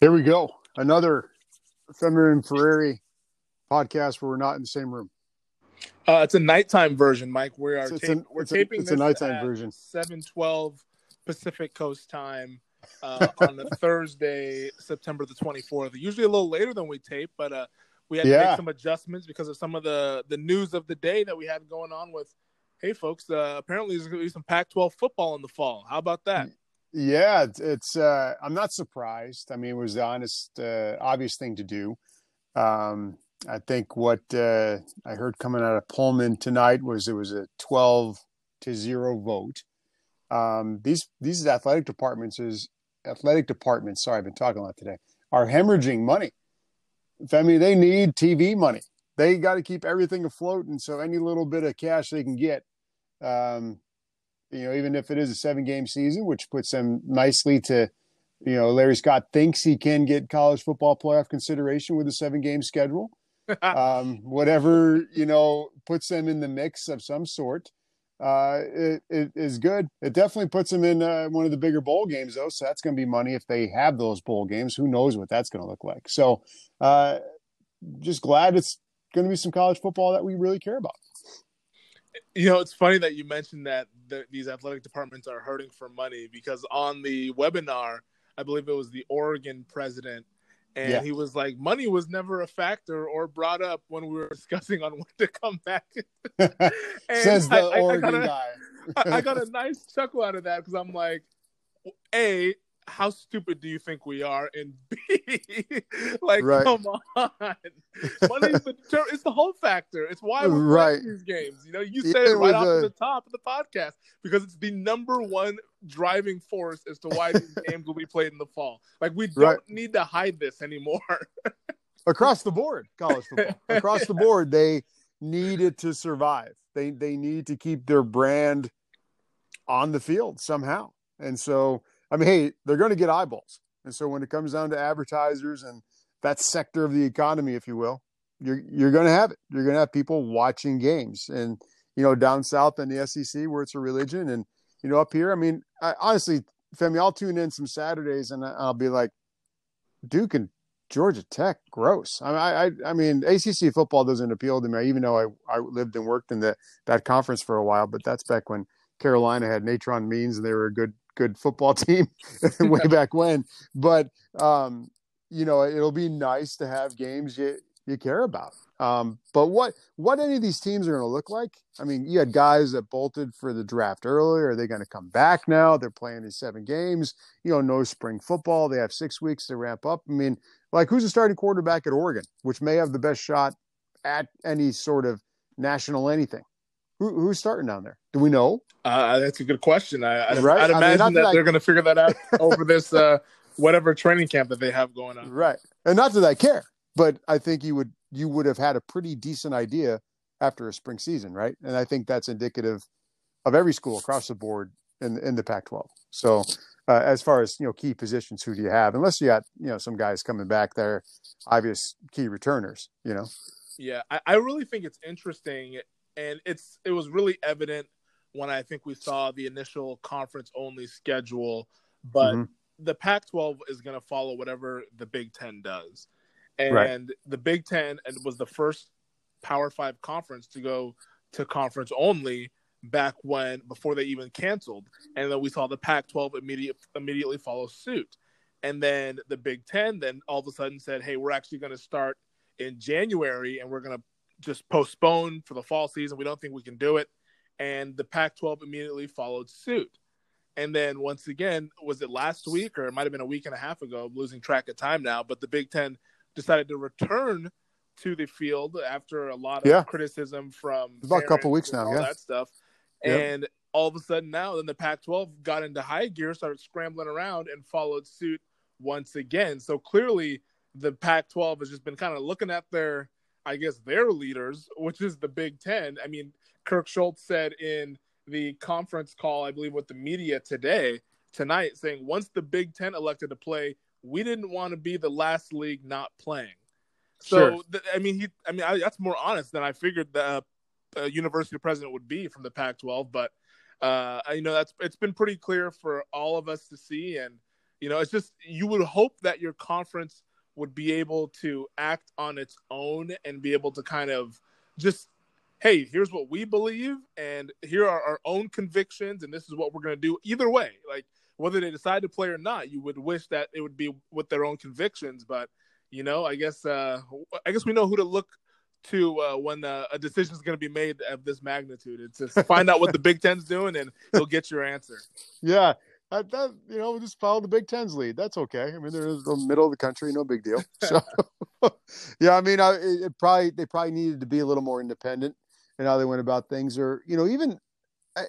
Here we go. Another Fenrir and Ferrari podcast where we're not in the same room. Uh, it's a nighttime version, Mike. We are It's, tape- a, we're it's, a, taping it's a nighttime at version. 7:12 Pacific Coast time uh, on the Thursday, September the 24th. Usually a little later than we tape, but uh, we had to make some adjustments because of some of the the news of the day that we had going on with. Hey, folks! Uh, apparently, there's going to be some Pac-12 football in the fall. How about that? Yeah, it's, uh, I'm not surprised. I mean, it was the honest, uh, obvious thing to do. Um, I think what uh, I heard coming out of Pullman tonight was it was a 12 to zero vote. Um, these these athletic departments is athletic departments. Sorry, I've been talking a lot today. Are hemorrhaging money. I mean, they need TV money. They got to keep everything afloat, and so any little bit of cash they can get, um, you know, even if it is a seven game season, which puts them nicely to, you know, Larry Scott thinks he can get college football playoff consideration with a seven game schedule. um, whatever, you know, puts them in the mix of some sort, uh, it, it is good. It definitely puts them in uh, one of the bigger bowl games, though. So that's going to be money if they have those bowl games. Who knows what that's going to look like? So, uh, just glad it's going to be some college football that we really care about. You know, it's funny that you mentioned that the, these athletic departments are hurting for money because on the webinar, I believe it was the Oregon president, and Yeah. he was like, money was never a factor or brought up when we were discussing on when to come back. Says the I- I- I Oregon gotta- guy. I, I got a nice chuckle out of that because I'm like, A, how stupid do you think we are? And B, like, Right. come on. Money's the, ter- it's the whole factor. It's why we're Right. these games. You know, you said Even it right off the- the top of the podcast because it's the number one driving force as to why these games will be played in the fall. Like, we don't Right. need to hide this anymore. across the board college football across the board they need it to survive they they need to keep their brand on the field somehow and so i mean hey they're going to get eyeballs and so when it comes down to advertisers and that sector of the economy if you will you're you're going to have it you're going to have people watching games and you know down south in the SEC where it's a religion and you know up here i mean I, honestly Femi I'll tune in some Saturdays and I'll be like Duke and Georgia Tech, gross. I mean, I, I, mean, ACC football doesn't appeal to me, even though I, I lived and worked in the that conference for a while. But that's back when Carolina had Natrone Means and they were a good, good football team way back when. But um, you know, it'll be nice to have games you you care about. Um, but what what any of these teams are going to look like? I mean, you had guys that bolted for the draft earlier. Are they going to come back now? They're playing these seven games. You know, no spring football. They have six weeks to ramp up. I mean, like who's the starting quarterback at Oregon, which may have the best shot at any sort of national anything? Who, who's starting down there? Do we know? Uh, that's a good question. I, I'd, Right? I'd I mean, imagine that, that they're going to figure that out over this uh, whatever training camp that they have going on. Right. And not that I care, but I think you would you would have had a pretty decent idea after a spring season, right? And I think that's indicative of every school across the board in in the Pac-12. So uh, as far as you know, key positions, who do you have? Unless you got you know some guys coming back there, obvious key returners. You know, Yeah, I, I really think it's interesting, and it's it was really evident when I think we saw the initial conference only schedule, but Mhm. the Pac-12 is going to follow whatever the Big Ten does, and Right. the Big Ten and was the first Power Five conference to go to conference only back when before they even canceled, and then we saw the Pac-12 immediate immediately follow suit, and then the Big Ten then all of a sudden said, "Hey, we're actually going to start." in January, and we're going to just postpone for the fall season. We don't think we can do it. And the Pac 12 immediately followed suit. And then once again, was it last week or it might have been a week and a half ago? I'm losing track of time now. But the Big Ten decided to return to the field after a lot of Yeah. criticism from about a couple weeks now, all yeah. that stuff. Yep. And all of a sudden now, then the Pac-12 got into high gear, started scrambling around, and followed suit once again. So clearly, the Pac-12 has just been kind of looking at their, I guess, their leaders, which is the Big Ten. I mean, Kirk Schulz said in the conference call, I believe, with the media today, tonight, saying once the Big Ten elected to play, we didn't want to be the last league not playing. So, Sure. th- I mean, he, I mean, I, that's more honest than I figured the uh, university president would be from the Pac-12. But uh, you know, that's it's been pretty clear for all of us to see, and You know, it's just you would hope that your conference would be able to act on its own and be able to kind of just hey, here's what we believe, and here are our own convictions, and this is what we're going to do. Either way, like whether they decide to play or not, you would wish that it would be with their own convictions. But you know, I guess uh, I guess we know who to look to uh, when uh, a decision is going to be made of this magnitude. It's just find out what the Big Ten's doing, and you'll get your answer. Yeah, that, that you know, just follow the Big Ten's lead. That's okay. I mean, they're in the middle of the country, no big deal. So, yeah, I mean, I, it probably they probably needed to be a little more independent in how they went about things, or you know, even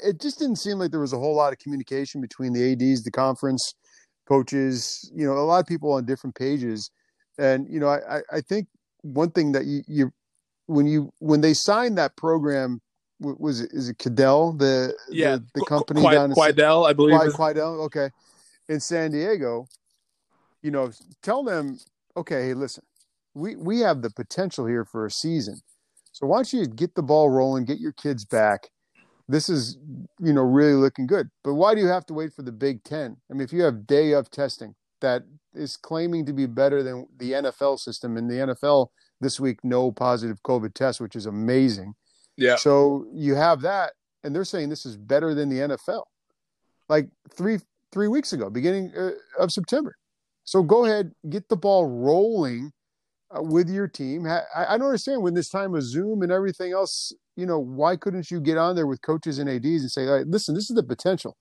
it just didn't seem like there was a whole lot of communication between the ads, the conference coaches. You know, a lot of people on different pages, and you know, I I think one thing that you you when you when they signed that program was it is it Cadell the yeah the, the company Qu- down in Quidel I believe Qu- Quidel okay. In San Diego you know tell them okay hey listen we we have the potential here for a season. So why don't you get the ball rolling get your kids back? This is you know really looking good. But why do you have to wait for the Big 10 I mean if you have day of testing that is claiming to be better than the NFL system and the NFL this week no positive COVID test which is amazing yeah. So you have that, and they're saying this is better than the NFL, like three three weeks ago, beginning uh, of September. So go ahead, get the ball rolling uh, with your team. I, I don't understand when this time of Zoom and everything else. You know, why couldn't you get on there with coaches and ads and say, "Listen, this is the potential.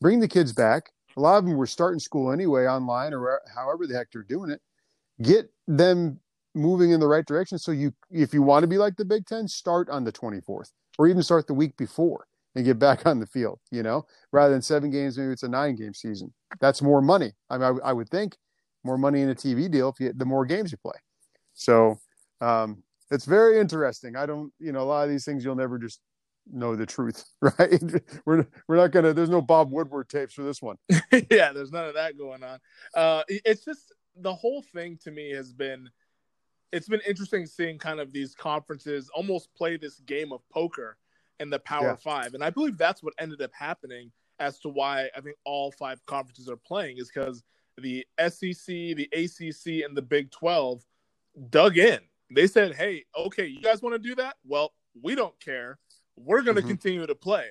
Bring the kids back. A lot of them were starting school anyway, online or however the heck they're doing it. Get them moving in the right direction. So you, if you want to be like the Big Ten, start on the 24th or even start the week before and get back on the field, you know, rather than seven games, maybe it's a nine game season. That's more money. I mean, I, I would think more money in a TV deal if you, the more games you play. So, um, it's very interesting. I don't, you know, a lot of these things you'll never just know the truth, right? we're we're not gonna. There's no Bob Woodward tapes for this one. yeah, there's none of that going on. Uh, it's just the whole thing to me has been it's been interesting seeing kind of these conferences almost play this game of poker in the Power yeah. Five, and I believe that's what ended up happening as to why I think all five conferences are playing is because the SEC, the ACC, and the Big Twelve dug in. They said, "Hey, okay, you guys want to do that? Well, we don't care. We're going to mm-hmm. continue to play."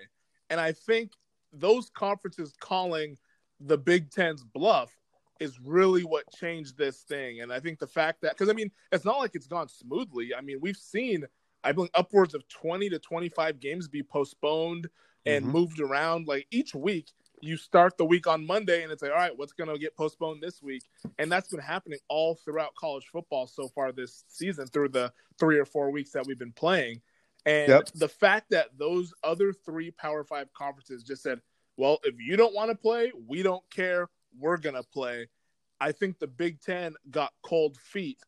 And I think those conferences calling the Big Ten's bluff is really what changed this thing. And I think the fact that, because I mean, it's not like it's gone smoothly. I mean, we've seen, I believe, upwards of 20 to 25 games be postponed and mm-hmm. moved around. Like each week, you start the week on Monday and it's like, all right, what's going to get postponed this week? And that's been happening all throughout college football so far this season through the three or four weeks that we've been playing. And yep. the fact that those other three Power Five conferences just said, well, if you don't want to play, we don't care we're gonna play. I think the Big Ten got cold feet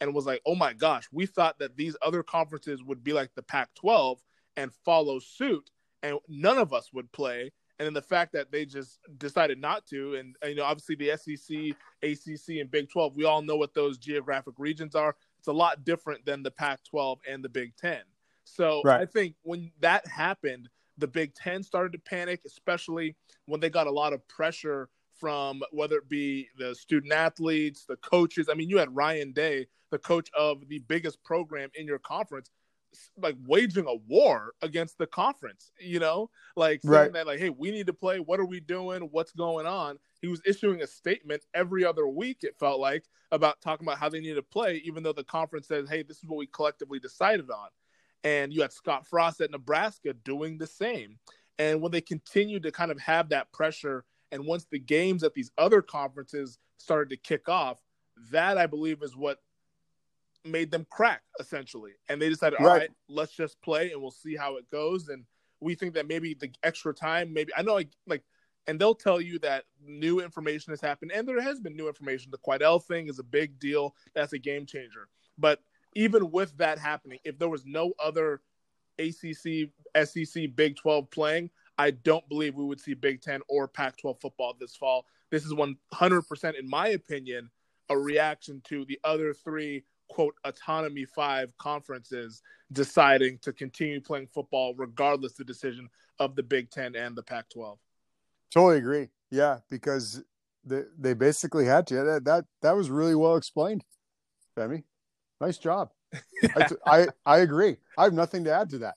and was like, oh my gosh, we thought that these other conferences would be like the Pac 12 and follow suit, and none of us would play. And then the fact that they just decided not to, and, and, you know, obviously the SEC, ACC, and Big 12, we all know what those geographic regions are. It's a lot different than the Pac 12 and the Big 10. So right. I think when that happened, the Big 10 started to panic, especially when they got a lot of pressure from whether it be the student athletes, the coaches. I mean, you had Ryan Day, the coach of the biggest program in your conference, like waging a war against the conference, you know, like saying right. that, like, hey, we need to play. What are we doing? What's going on? He was issuing a statement every other week, it felt like, about talking about how they need to play, even though the conference says, hey, this is what we collectively decided on. And you had Scott Frost at Nebraska doing the same. And when they continue to kind of have that pressure and once the games at these other conferences started to kick off, that I believe is what made them crack essentially. And they decided, right. all right, let's just play and we'll see how it goes. And we think that maybe the extra time, maybe I know like, like and they'll tell you that new information has happened, and there has been new information. The Quidel thing is a big deal. That's a game changer. But even with that happening, if there was no other ACC, SEC, Big 12 playing, I don't believe we would see Big Ten or Pac 12 football this fall. This is 100%, in my opinion, a reaction to the other three, quote, autonomy five conferences deciding to continue playing football regardless the decision of the Big Ten and the Pac 12. Totally agree. Yeah, because they, they basically had to. That, that that was really well explained, Femi. Nice job. I, I I agree. I have nothing to add to that.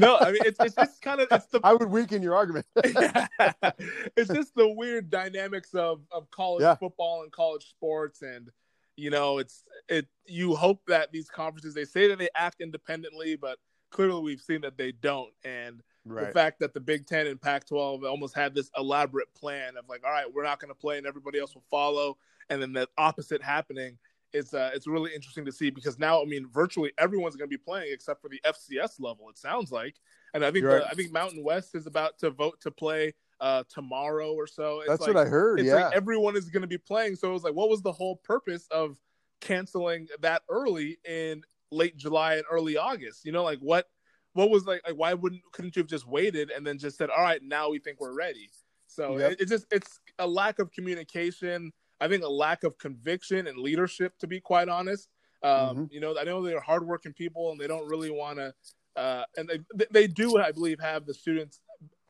No, I mean it's it's just kind of it's the I would weaken your argument. it's just the weird dynamics of of college Yeah. football and college sports, and you know, it's it. You hope that these conferences they say that they act independently, but clearly we've seen that they don't, and the fact that the Big Ten and Pac-12 almost had this elaborate plan of like, all right, we're not going to play, and everybody else will follow, and then the opposite happening. It's uh, it's really interesting to see because now, I mean, virtually everyone's going to be playing except for the FCS level. It sounds like, and I think the, right. I think Mountain West is about to vote to play uh, tomorrow or so. It's That's like, what I heard. It's Yeah. like everyone is going to be playing. So it was like, what was the whole purpose of canceling that early in late July and early August? You know, like what what was like like why wouldn't couldn't you have just waited and then just said, all right, now we think we're ready? So Yep. it, it just it's a lack of communication. I think a lack of conviction and leadership, to be quite honest. Um, Mhm. You know, I know they're hardworking people and they don't really want to. Uh, and they, they do, I believe, have the students'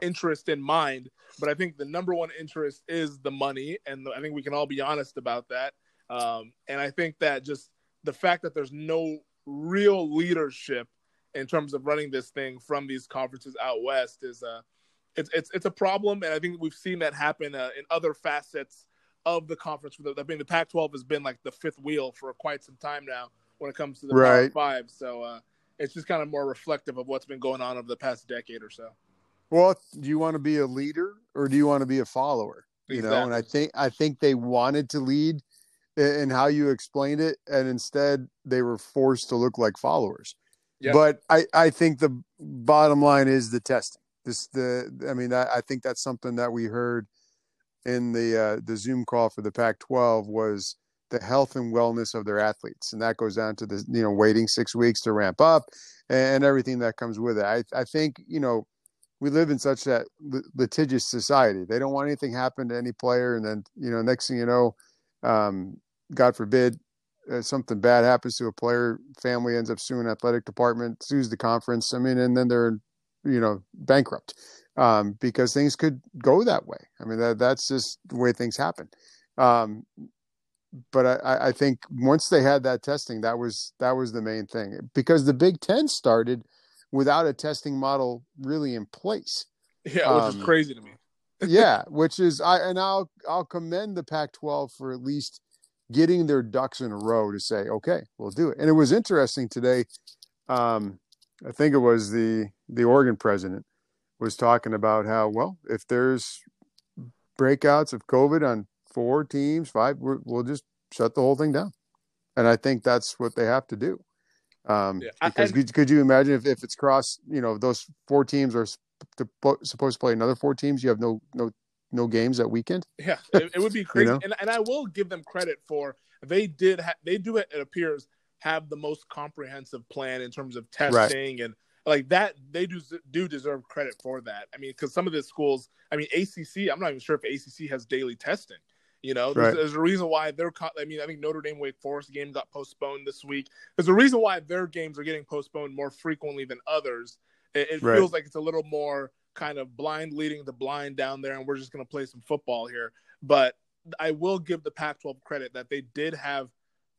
interest in mind. But I think the number one interest is the money, and I think we can all be honest about that. Um, and I think that just the fact that there's no real leadership in terms of running this thing from these conferences out west is uh, it's it's it's a problem, and I think we've seen that happen uh, in other facets of the conference. I mean, the Pac-12 has been like the fifth wheel for quite some time now when it comes to the Right. Power Five. So uh, it's just kind of more reflective of what's been going on over the past decade or so. Well, do you want to be a leader or do you want to be a follower? You know, and I think I think they wanted to lead in how you explained it, and instead they were forced to look like followers. Yeah. But I, I think the bottom line is the testing. This the I mean I, I think that's something that we heard in the uh, the Zoom call for the Pac-12 was the health and wellness of their athletes, and that goes down to the you know waiting six weeks to ramp up and everything that comes with it. I I think you know we live in such that litigious society. They don't want anything happen to any player, and then you know next thing you know, um, God forbid, uh, something bad happens to a player, family ends up suing athletic department, sues the conference. I mean, and then they're you know bankrupt um, because things could go that way. I mean, that that's just the way things happen. Um, but I- I, think once they had that testing, that was that was the main thing because the Big Ten started without a testing model really in place. Yeah, which is Um, crazy to me. yeah, which is I and I'll I'll commend the Pac-12 for at least getting their ducks in a row to say, okay, we'll do it. And it was interesting today. Um, I think it was the the Oregon president was talking about how well if there's breakouts of COVID on four teams, five, we'll just shut the whole thing down. And I think that's what they have to do. Um, Yeah, because and- could, you imagine if, if it's cross, you know, those four teams are sp- supposed to play another four teams, you have no no no games that weekend. Yeah, it, it would be crazy, know? and and I will give them credit for they did ha- they do it. It appears have the most comprehensive plan in terms of testing and like that. They do do deserve credit for that. I mean, because some of the schools, I mean, ACC. I'm not even sure if ACC has daily testing. You know, there's, Right. there's a reason why they're. I mean, I think Notre Dame Wake Forest game got postponed this week. There's a reason why their games are getting postponed more frequently than others. It, it Right. feels like it's a little more kind of blind leading the blind down there, and we're just going to play some football here. But I will give the Pac-12 credit that they did have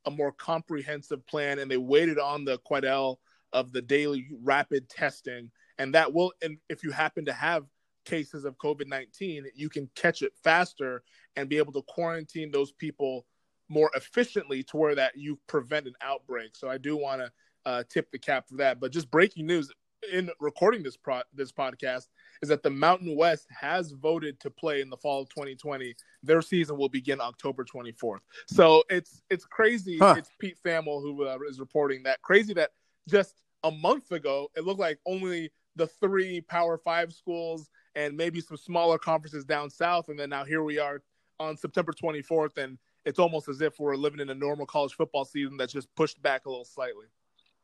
a more comprehensive plan, and they waited on the Quidel of the daily rapid testing, and that will. And if you happen to have cases of COVID nineteen, you can catch it faster and be able to quarantine those people more efficiently to where that you prevent an outbreak. So I do want to uh, tip the cap for that. But just breaking news in recording this pro- this podcast is that the Mountain West has voted to play in the fall of 2020. Their season will begin October 24th. So it's it's crazy. Huh. It's Pete Thamel who uh, is reporting that. Crazy that just a month ago it looked like only the three Power Five schools and maybe some smaller conferences down south, and then now here we are on September 24th, and it's almost as if we're living in a normal college football season that's just pushed back a little slightly.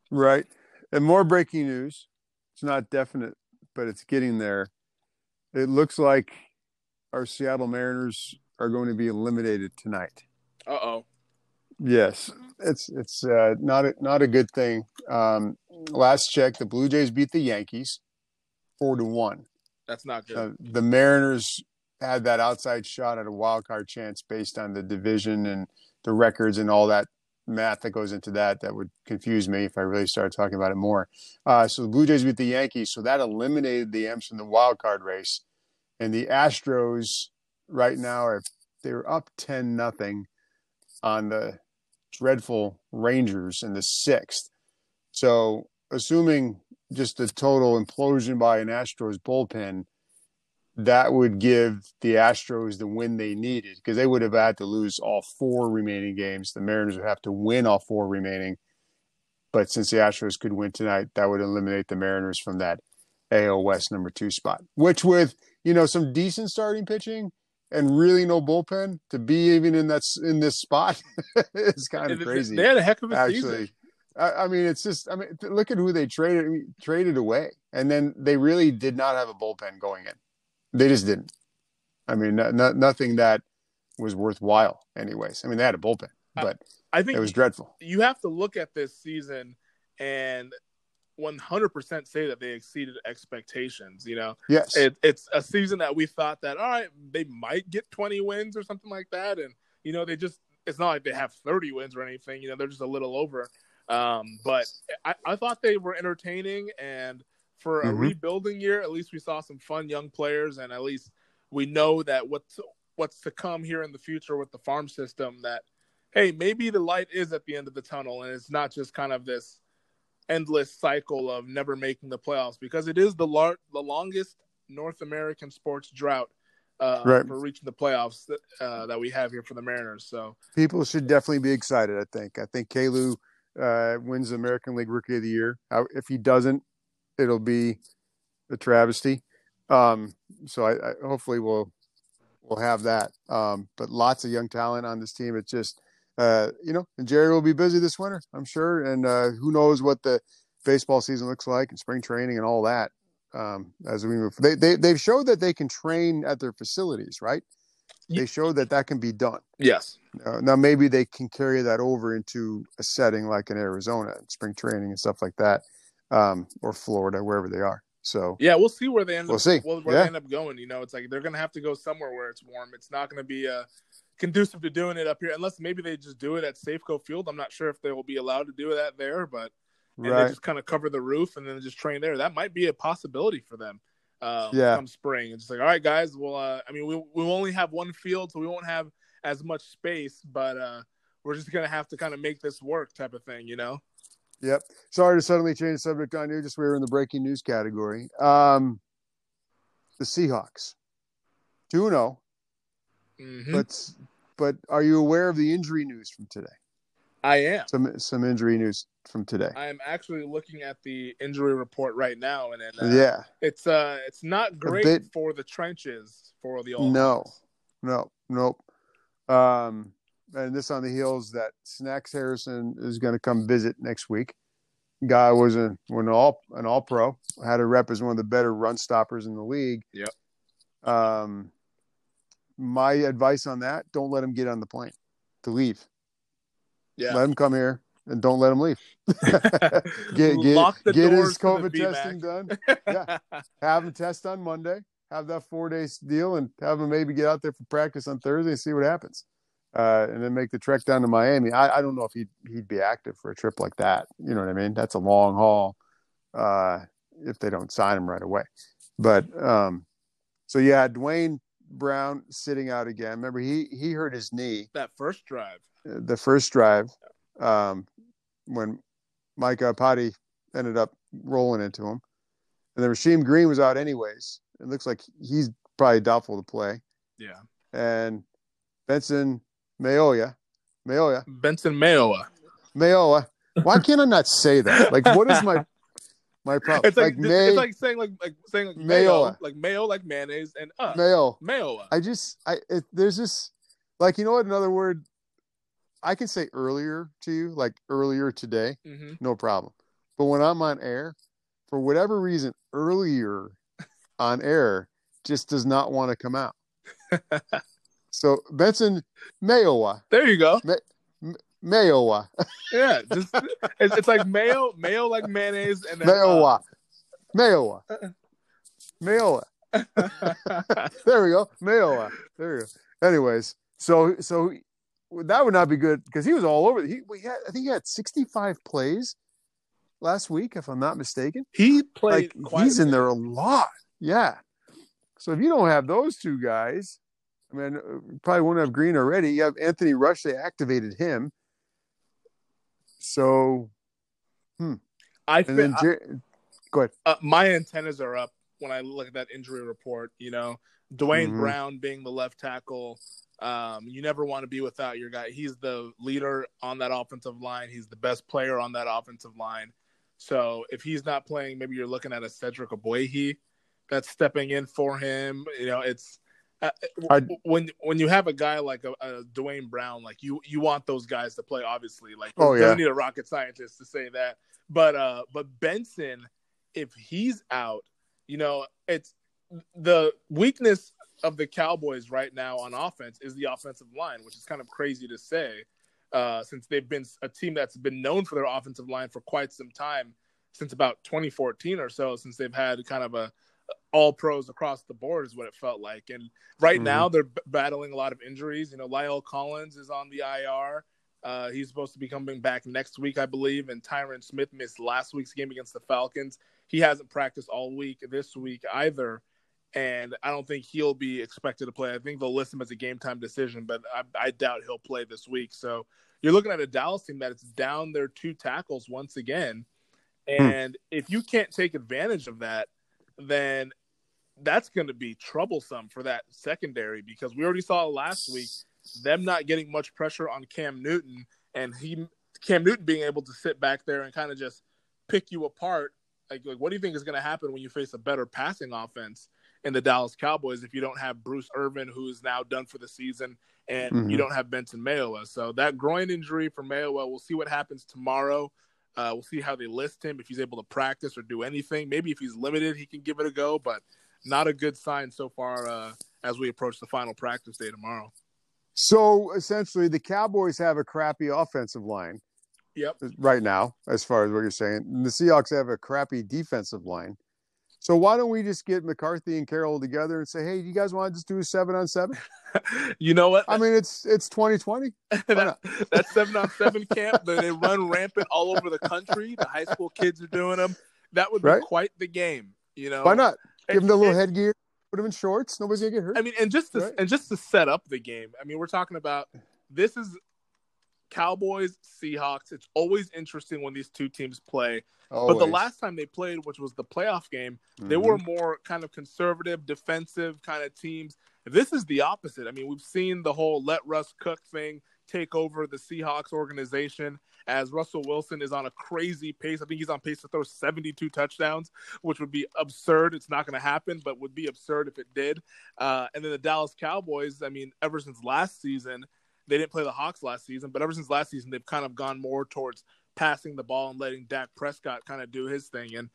Right. And more breaking news. It's not definite, but it's getting there. It looks like our Seattle Mariners are going to be eliminated tonight. Uh oh. Yes, it's it's uh, not a, not a good thing. Um, last check, the Blue Jays beat the Yankees four to one. That's not good. Uh, the Mariners had that outside shot at a wild card chance based on the division and the records and all that math that goes into that. That would confuse me if I really started talking about it more. Uh, so the Blue Jays beat the Yankees, so that eliminated the M's from the wild card race, and the Astros right now are they're up ten nothing on the dreadful Rangers in the sixth. So assuming just a total implosion by an Astros bullpen, that would give the Astros the win they needed because they would have had to lose all four remaining games. The Mariners would have to win all four remaining. But since the Astros could win tonight, that would eliminate the Mariners from that AL West number two spot. Which, with you know some decent starting pitching and really no bullpen, to be even in that in this spot is kind of crazy. They had a heck of a actually. season. I, I mean, it's just I mean, look at who they traded traded away, and then they really did not have a bullpen going in. They just didn't. I mean, no, no, nothing that was worthwhile, anyways. I mean, they had a bullpen, but I think it was dreadful. You have to look at this season and 100% say that they exceeded expectations. You know, Yes, it, it's a season that we thought that all right, they might get 20 wins or something like that, and you know, they just it's not like they have 30 wins or anything. You know, they're just a little over. Um, but I, I thought they were entertaining and for a Mhm. rebuilding year, at least we saw some fun young players, and at least we know that what's what's to come here in the future with the farm system. That hey, maybe the light is at the end of the tunnel, and it's not just kind of this endless cycle of never making the playoffs because it is the lar- the longest North American sports drought uh, Right. for reaching the playoffs that, uh, that we have here for the Mariners. So people should definitely be excited. I think. I think Kalu uh, wins the American League Rookie of the Year. If he doesn't, it'll be a travesty. Um, so I, I hopefully we'll we'll have that. Um, but lots of young talent on this team. It's just uh, you know, and Jerry will be busy this winter, I'm sure. And uh, who knows what the baseball season looks like and spring training and all that. Um, as we move, they they they've showed that they can train at their facilities, right? They showed that that can be done. yes, Uh, now maybe they can carry that over into a setting like in Arizona, spring training and stuff like that, um, or Florida, wherever they are. So yeah, we'll see where they end. We'll up, see. Where, Yeah. they end up going. You know, it's like they're gonna have to go somewhere where it's warm. It's not gonna be uh, conducive to doing it up here, unless maybe they just do it at Safeco Field. I'm not sure if they will be allowed to do that there, but and they just kind of cover the roof and then just train there. That might be a possibility for them. Uh, Yeah. come spring, it's just like, all right, guys. Well, uh, I mean, we we only have one field, so we won't have as much space, but uh, we're just gonna have to kind of make this work, type of thing, you know. yep. Sorry to suddenly change the subject on you. Just we were in the breaking news category. Um, the Seahawks, two zero, Mhm. but but are you aware of the injury news from today? I am. Some some injury news from today. I am actually looking at the injury report right now, and, and uh, yeah. it's uh, it's not great bit- for the trenches for the all. No, no, nope. Um, and this on the heels that Snacks Harrison is going to come visit next week. Guy was a, an all an all pro, had a rep as one of the better run stoppers in the league. Yep. Um, my advice on that: don't let him get on the plane to leave. Yeah. Let him come here and don't let him leave. get get, Lock the get his COVID testing done Yeah. have him test on Monday, have that four days deal, and have him maybe get out there for practice on Thursday and see what happens. Uh, and then make the trek down to Miami. I, I don't know if he'd he'd be active for a trip like that. You know what I mean? That's a long haul. Uh, if they don't sign him right away, but um, so yeah, Duane Brown sitting out again. Remember he he hurt his knee that first drive. uh, the first drive um, when Mike Iupati ended up rolling into him. And then Rasheem Green was out anyways. It looks like he's probably doubtful to play. Yeah. And Benson Mayoya, Mayoya, Benson Mayowa. Mayoa. Why can't I not say that? Like, what is my my problem? It's like, like May, it's like saying like like saying like mayo, like mayo, like mayonnaise, and uh, Mayo. mayo. I just, I it, there's this, like, you know what? Another word I can say earlier to you, like earlier today. hmm no problem. But when I'm on air, for whatever reason, earlier on air just does not want to come out. so Benson Mayowa, There you go. Mayowa, Yeah, just it's, it's like mayo, mayo like mayonnaise, and then uh, Mayowa, Mayowa, Mayowa. there we go. Mayowa. There we go. Anyways, so so that would not be good because he was all over. He we had I think he had 65 plays last week, if I'm not mistaken. He played. Like he's in there a lot. Yeah. So if you don't have those two guys, I mean, uh, probably won't have Green already. You have Anthony Rush. They activated him. So, hmm. I And then think Jer- go ahead. uh, my antennas are up when I look at that injury report. You know, Duane Mhm. Brown being the left tackle. Um, you never want to be without your guy. He's the leader on that offensive line. He's the best player on that offensive line. So if he's not playing, maybe you're looking at a Cedric Ogbuehi that's stepping in for him. You know, it's uh, when when you have a guy like a, a Duane Brown, like you you want those guys to play. Obviously, like Oh, you yeah. don't need a rocket scientist to say that. But uh, but Benson, if he's out, you know, it's the weakness of the Cowboys right now on offense is the offensive line, which is kind of crazy to say, uh, since they've been a team that's been known for their offensive line for quite some time, since about 2014 or so, since they've had kind of a all pros across the board is what it felt like. And right Mhm. now they're b- battling a lot of injuries. You know, La'el Collins is on the IR. Uh, he's supposed to be coming back next week, I believe. And Tyron Smith missed last week's game against the Falcons. He hasn't practiced all week this week either. And I don't think he'll be expected to play. I think they'll list him as a game time decision, but I, I doubt he'll play this week. So you're looking at a Dallas team that is down their two tackles once again. And if you can't take advantage of that, then that's going to be troublesome for that secondary because we already saw last week them not getting much pressure on Cam Newton and he Cam Newton being able to sit back there and kind of just pick you apart. Like, like what do you think is going to happen when you face a better passing offense in the Dallas Cowboys if you don't have Bruce Irvin, who is now done for the season, and Mhm. you don't have Benson Mayowa? So that groin injury for Mayowa, we'll see what happens tomorrow. Uh, we'll see how they list him if he's able to practice or do anything. Maybe if he's limited, he can give it a go, but not a good sign so far uh, as we approach the final practice day tomorrow. So essentially, the Cowboys have a crappy offensive line Yep. right now, as far as what you're saying. And the Seahawks have a crappy defensive line. So why don't we just get McCarthy and Carroll together and say, "Hey, do you guys want to just do a seven on seven? you know what? I mean, it's it's 2020. that, that seven on seven camp that they run rampant all over the country. The high school kids are doing them. That would be Right. quite the game. You know, Why not? Give them the little And- headgear, put them in shorts. Nobody's gonna get hurt. I mean, and just to Right. and just to set up the game. I mean, we're talking about this is Cowboys Seahawks. It's always interesting when these two teams play. But the last time they played, which was the playoff game, they Mhm. were more kind of conservative, defensive kind of teams. This is the opposite. I mean, we've seen the whole let Russ cook thing take over the Seahawks organization as Russell Wilson is on a crazy pace. I think he's on pace to throw 72 touchdowns, which would be absurd. It's not going to happen, but would be absurd if it did. Uh, and then the Dallas Cowboys, I mean, ever since last season, they didn't play the Hawks last season, but ever since last season, they've kind of gone more towards passing the ball and letting Dak Prescott kind of do his thing. And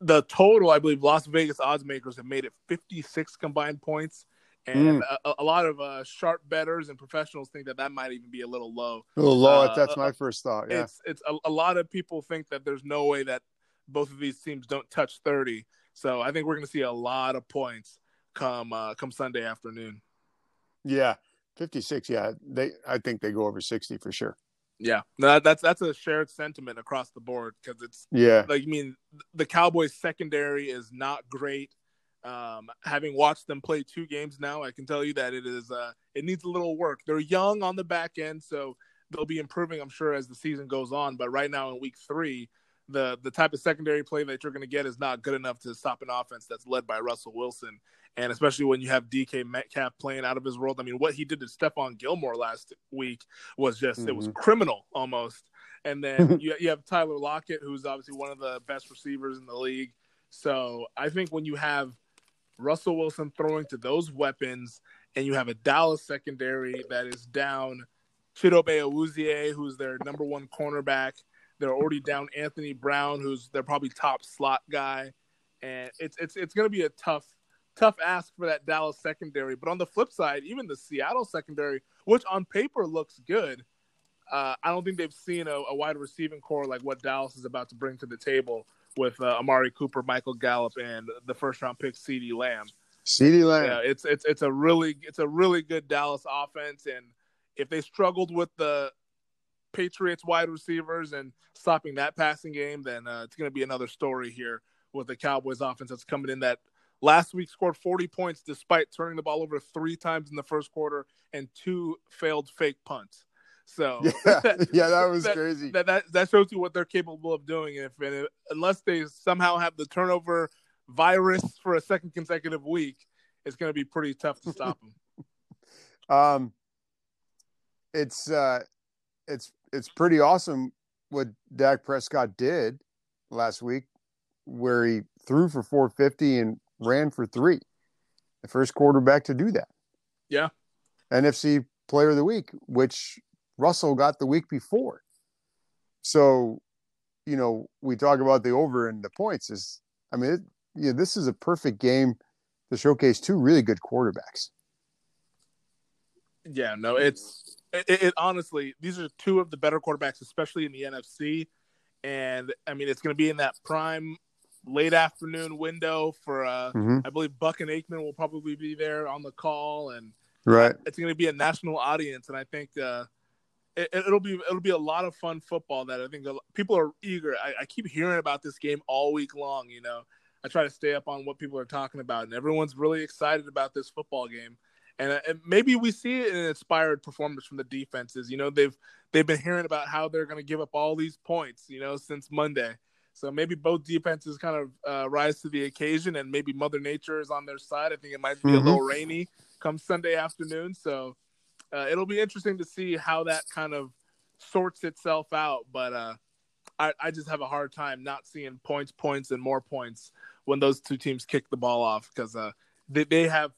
the total, I believe, Las Vegas odds makers have made it 56 combined points. And a, a lot of uh, sharp bettors and professionals think that that might even be a little low. a little low. uh, that's uh, my first thought. Yeah. It's it's a, a lot of people think that there's no way that both of these teams don't touch 30. So I think we're going to see a lot of points come uh, come Sunday afternoon. Yeah. 56. Yeah. They. I think they go over 60 for sure. Yeah, no, that's that's a shared sentiment across the board because it's Yeah. like I mean the Cowboys secondary is not great. Um, having watched them play two games now, I can tell you that it is uh, it needs a little work. They're young on the back end, so they'll be improving, I'm sure, as the season goes on. But right now in week three, the the type of secondary play that you're going to get is not good enough to stop an offense that's led by Russell Wilson, and especially when you have DK Metcalf playing out of his world. I mean, what he did to Stephon Gilmore last week was just it was mm-hmm. criminal almost. And then you you have Tyler Lockett, who's obviously one of the best receivers in the league. So I think when you have Russell Wilson throwing to those weapons, and you have a Dallas secondary that is down Chidobe Awuzie, who's their number one cornerback. They're already down Anthony Brown, who's their probably top slot guy, and it's it's it's going to be a tough tough ask for that Dallas secondary. But on the flip side, even the Seattle secondary, which on paper looks good, uh, I don't think they've seen a, a wide receiving core like what Dallas is about to bring to the table with uh, Amari Cooper, Michael Gallup, and the first round pick CeeDee Lamb. CeeDee Lamb. Yeah, it's it's it's a really it's a really good Dallas offense, and if they struggled with the Patriots wide receivers and stopping that passing game, then uh, it's going to be another story here with the Cowboys offense that's coming in that last week scored 40 points despite turning the ball over three times in the first quarter and two failed fake punts. So yeah, yeah that was that, crazy. That, that that shows you what they're capable of doing. If and unless they somehow have the turnover virus for a second consecutive week, it's going to be pretty tough to stop them. um, it's uh, it's it's pretty awesome what Dak Prescott did last week, where he threw for 450 and ran for three. The first quarterback to do that. Yeah. NFC Player of the Week, which Russell got the week before. So, you know, we talk about the over and the points. Is I mean, it, yeah, this is a perfect game to showcase two really good quarterbacks. Yeah, no, it's it, it, honestly these are two of the better quarterbacks, especially in the NFC. And I mean, it's going to be in that prime late afternoon window for uh, mm-hmm. I believe Buck and Aikman will probably be there on the call, and right, it's going to be a national audience, and I think uh, it, will be it'll be a lot of fun football that I think people are eager. I, I keep hearing about this game all week long. You know, I try to stay up on what people are talking about, and everyone's really excited about this football game. And, uh, and maybe we see it in an inspired performance from the defenses. You know, they've they've been hearing about how they're going to give up all these points. You know, since Monday. So maybe both defenses kind of uh, rise to the occasion, and maybe Mother Nature is on their side. I think it might be mm-hmm. a little rainy come Sunday afternoon, so uh, it'll be interesting to see how that kind of sorts itself out. But uh, I, I just have a hard time not seeing points, points, and more points when those two teams kick the ball off because uh, they, they have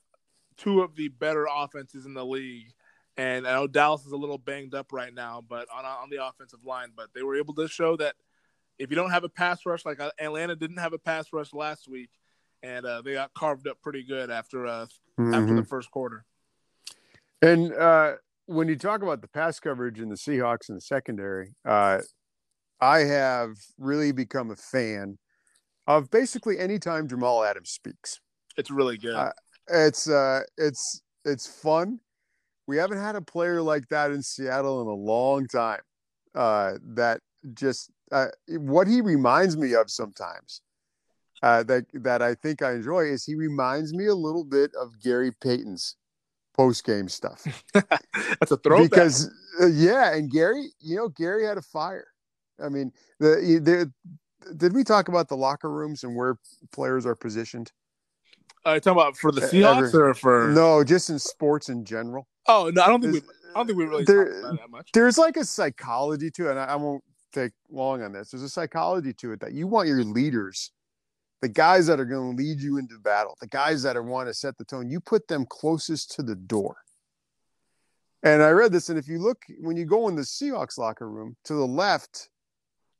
two of the better offenses in the league. And I know Dallas is a little banged up right now, but on on the offensive line, but they were able to show that if you don't have a pass rush like uh, Atlanta didn't have a pass rush last week, and uh, they got carved up pretty good after uh, mm-hmm. after the first quarter. And uh, when you talk about the pass coverage in the Seahawks in the secondary, uh, I have really become a fan of basically anytime Jamal Adams speaks. It's really good. Uh, it's uh, it's it's fun. We haven't had a player like that in Seattle in a long time. Uh, that just uh, what he reminds me of sometimes. Uh, that that I think I enjoy is he reminds me a little bit of Gary Payton's post game stuff. That's a throwback. Because uh, yeah, and Gary, you know, Gary had a fire. I mean, the, the did we talk about the locker rooms and where players are positioned? Are you talking about for the Seahawks Ever, or for no, just in sports in general? Oh no, I don't think we. I don't think we really there, that much. There's like a psychology to it, and I, I won't take long on this. There's a psychology to it that you want your leaders, the guys that are going to lead you into battle, the guys that are want to set the tone. You put them closest to the door. And I read this, and if you look when you go in the Seahawks locker room, to the left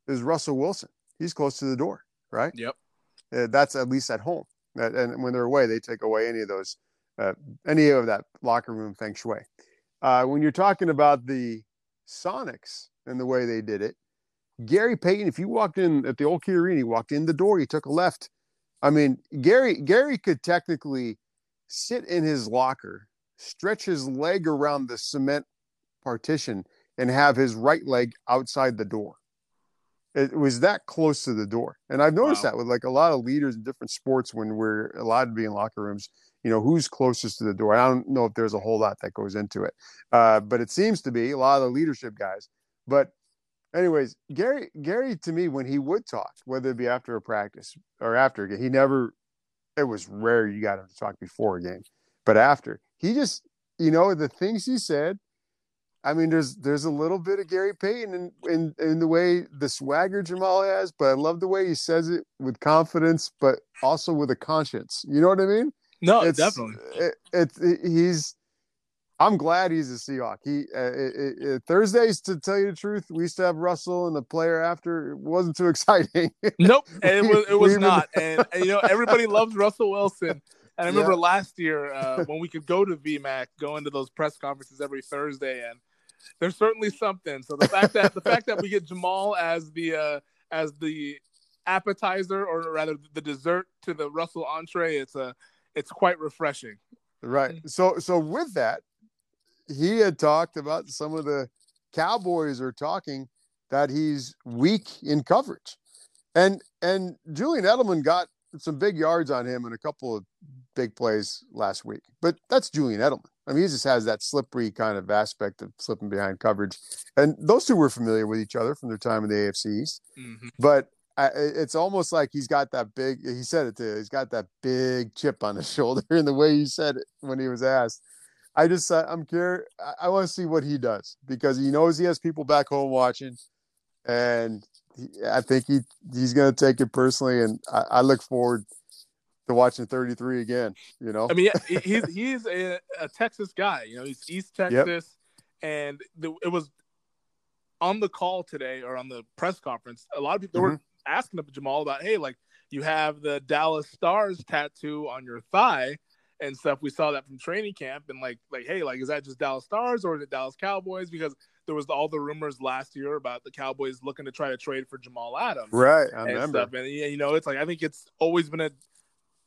is Russell Wilson. He's close to the door, right? Yep. Uh, that's at least at home and when they're away, they take away any of those, uh, any of that locker room feng shui. Uh, when you're talking about the Sonics and the way they did it, Gary Payton, if you walked in at the old Key Arena, you walked in the door, you took a left. I mean, Gary Gary could technically sit in his locker, stretch his leg around the cement partition, and have his right leg outside the door. It was that close to the door. And I've noticed wow. that with like a lot of leaders in different sports when we're allowed to be in locker rooms, you know, who's closest to the door. I don't know if there's a whole lot that goes into it, uh, but it seems to be a lot of the leadership guys. But, anyways, Gary, Gary to me, when he would talk, whether it be after a practice or after a game, he never, it was rare you got him to talk before a game, but after, he just, you know, the things he said I mean, there's there's a little bit of Gary Payton in, in, in the way the swagger Jamal has, but I love the way he says it with confidence, but also with a conscience. You know what I mean? No, it's, definitely. It, it, it, he's. I'm glad he's a Seahawk. He uh, Thursdays, to tell you the truth, we used to have Russell and the player after. It wasn't too exciting. Nope, it was. It was not. And, and, you know, everybody loves Russell Wilson. And I remember yeah. last year uh, when we could go to VMAC, go into those press conferences every Thursday, and there's certainly something. So the fact that the fact that we get Jamal as the uh, as the appetizer, or rather the dessert to the Russell entree. It's a it's quite refreshing. Right. So so with that, he had talked about some of the Cowboys are talking that he's weak in coverage. And and Julian Edelman got some big yards on him in a couple of big plays last week. But that's Julian Edelman. I mean, he just has that slippery kind of aspect of slipping behind coverage. And those two were familiar with each other from their time in the AFC East. Mm-hmm. But I, it's almost like he's got that big, he said it too, he's got that big chip on his shoulder in the way he said it when he was asked. I just, I'm curious. I, I want to see what he does because he knows he has people back home watching. And he, I think he he's going to take it personally. And I, I look forward to watching 33 again. You know, I mean, he's he's a, a, Texas guy. You know, he's East Texas, yep. and the, it was on the call today or on the press conference. A lot of people mm-hmm. were asking Jamal about, hey, like you have the Dallas Stars tattoo on your thigh and stuff. We saw that from training camp, and like, like, hey, like, is that just Dallas Stars or is it Dallas Cowboys? Because there was all the rumors last year about the Cowboys looking to try to trade for Jamal Adams, right? I and remember. Stuff. And you know, it's like I think it's always been a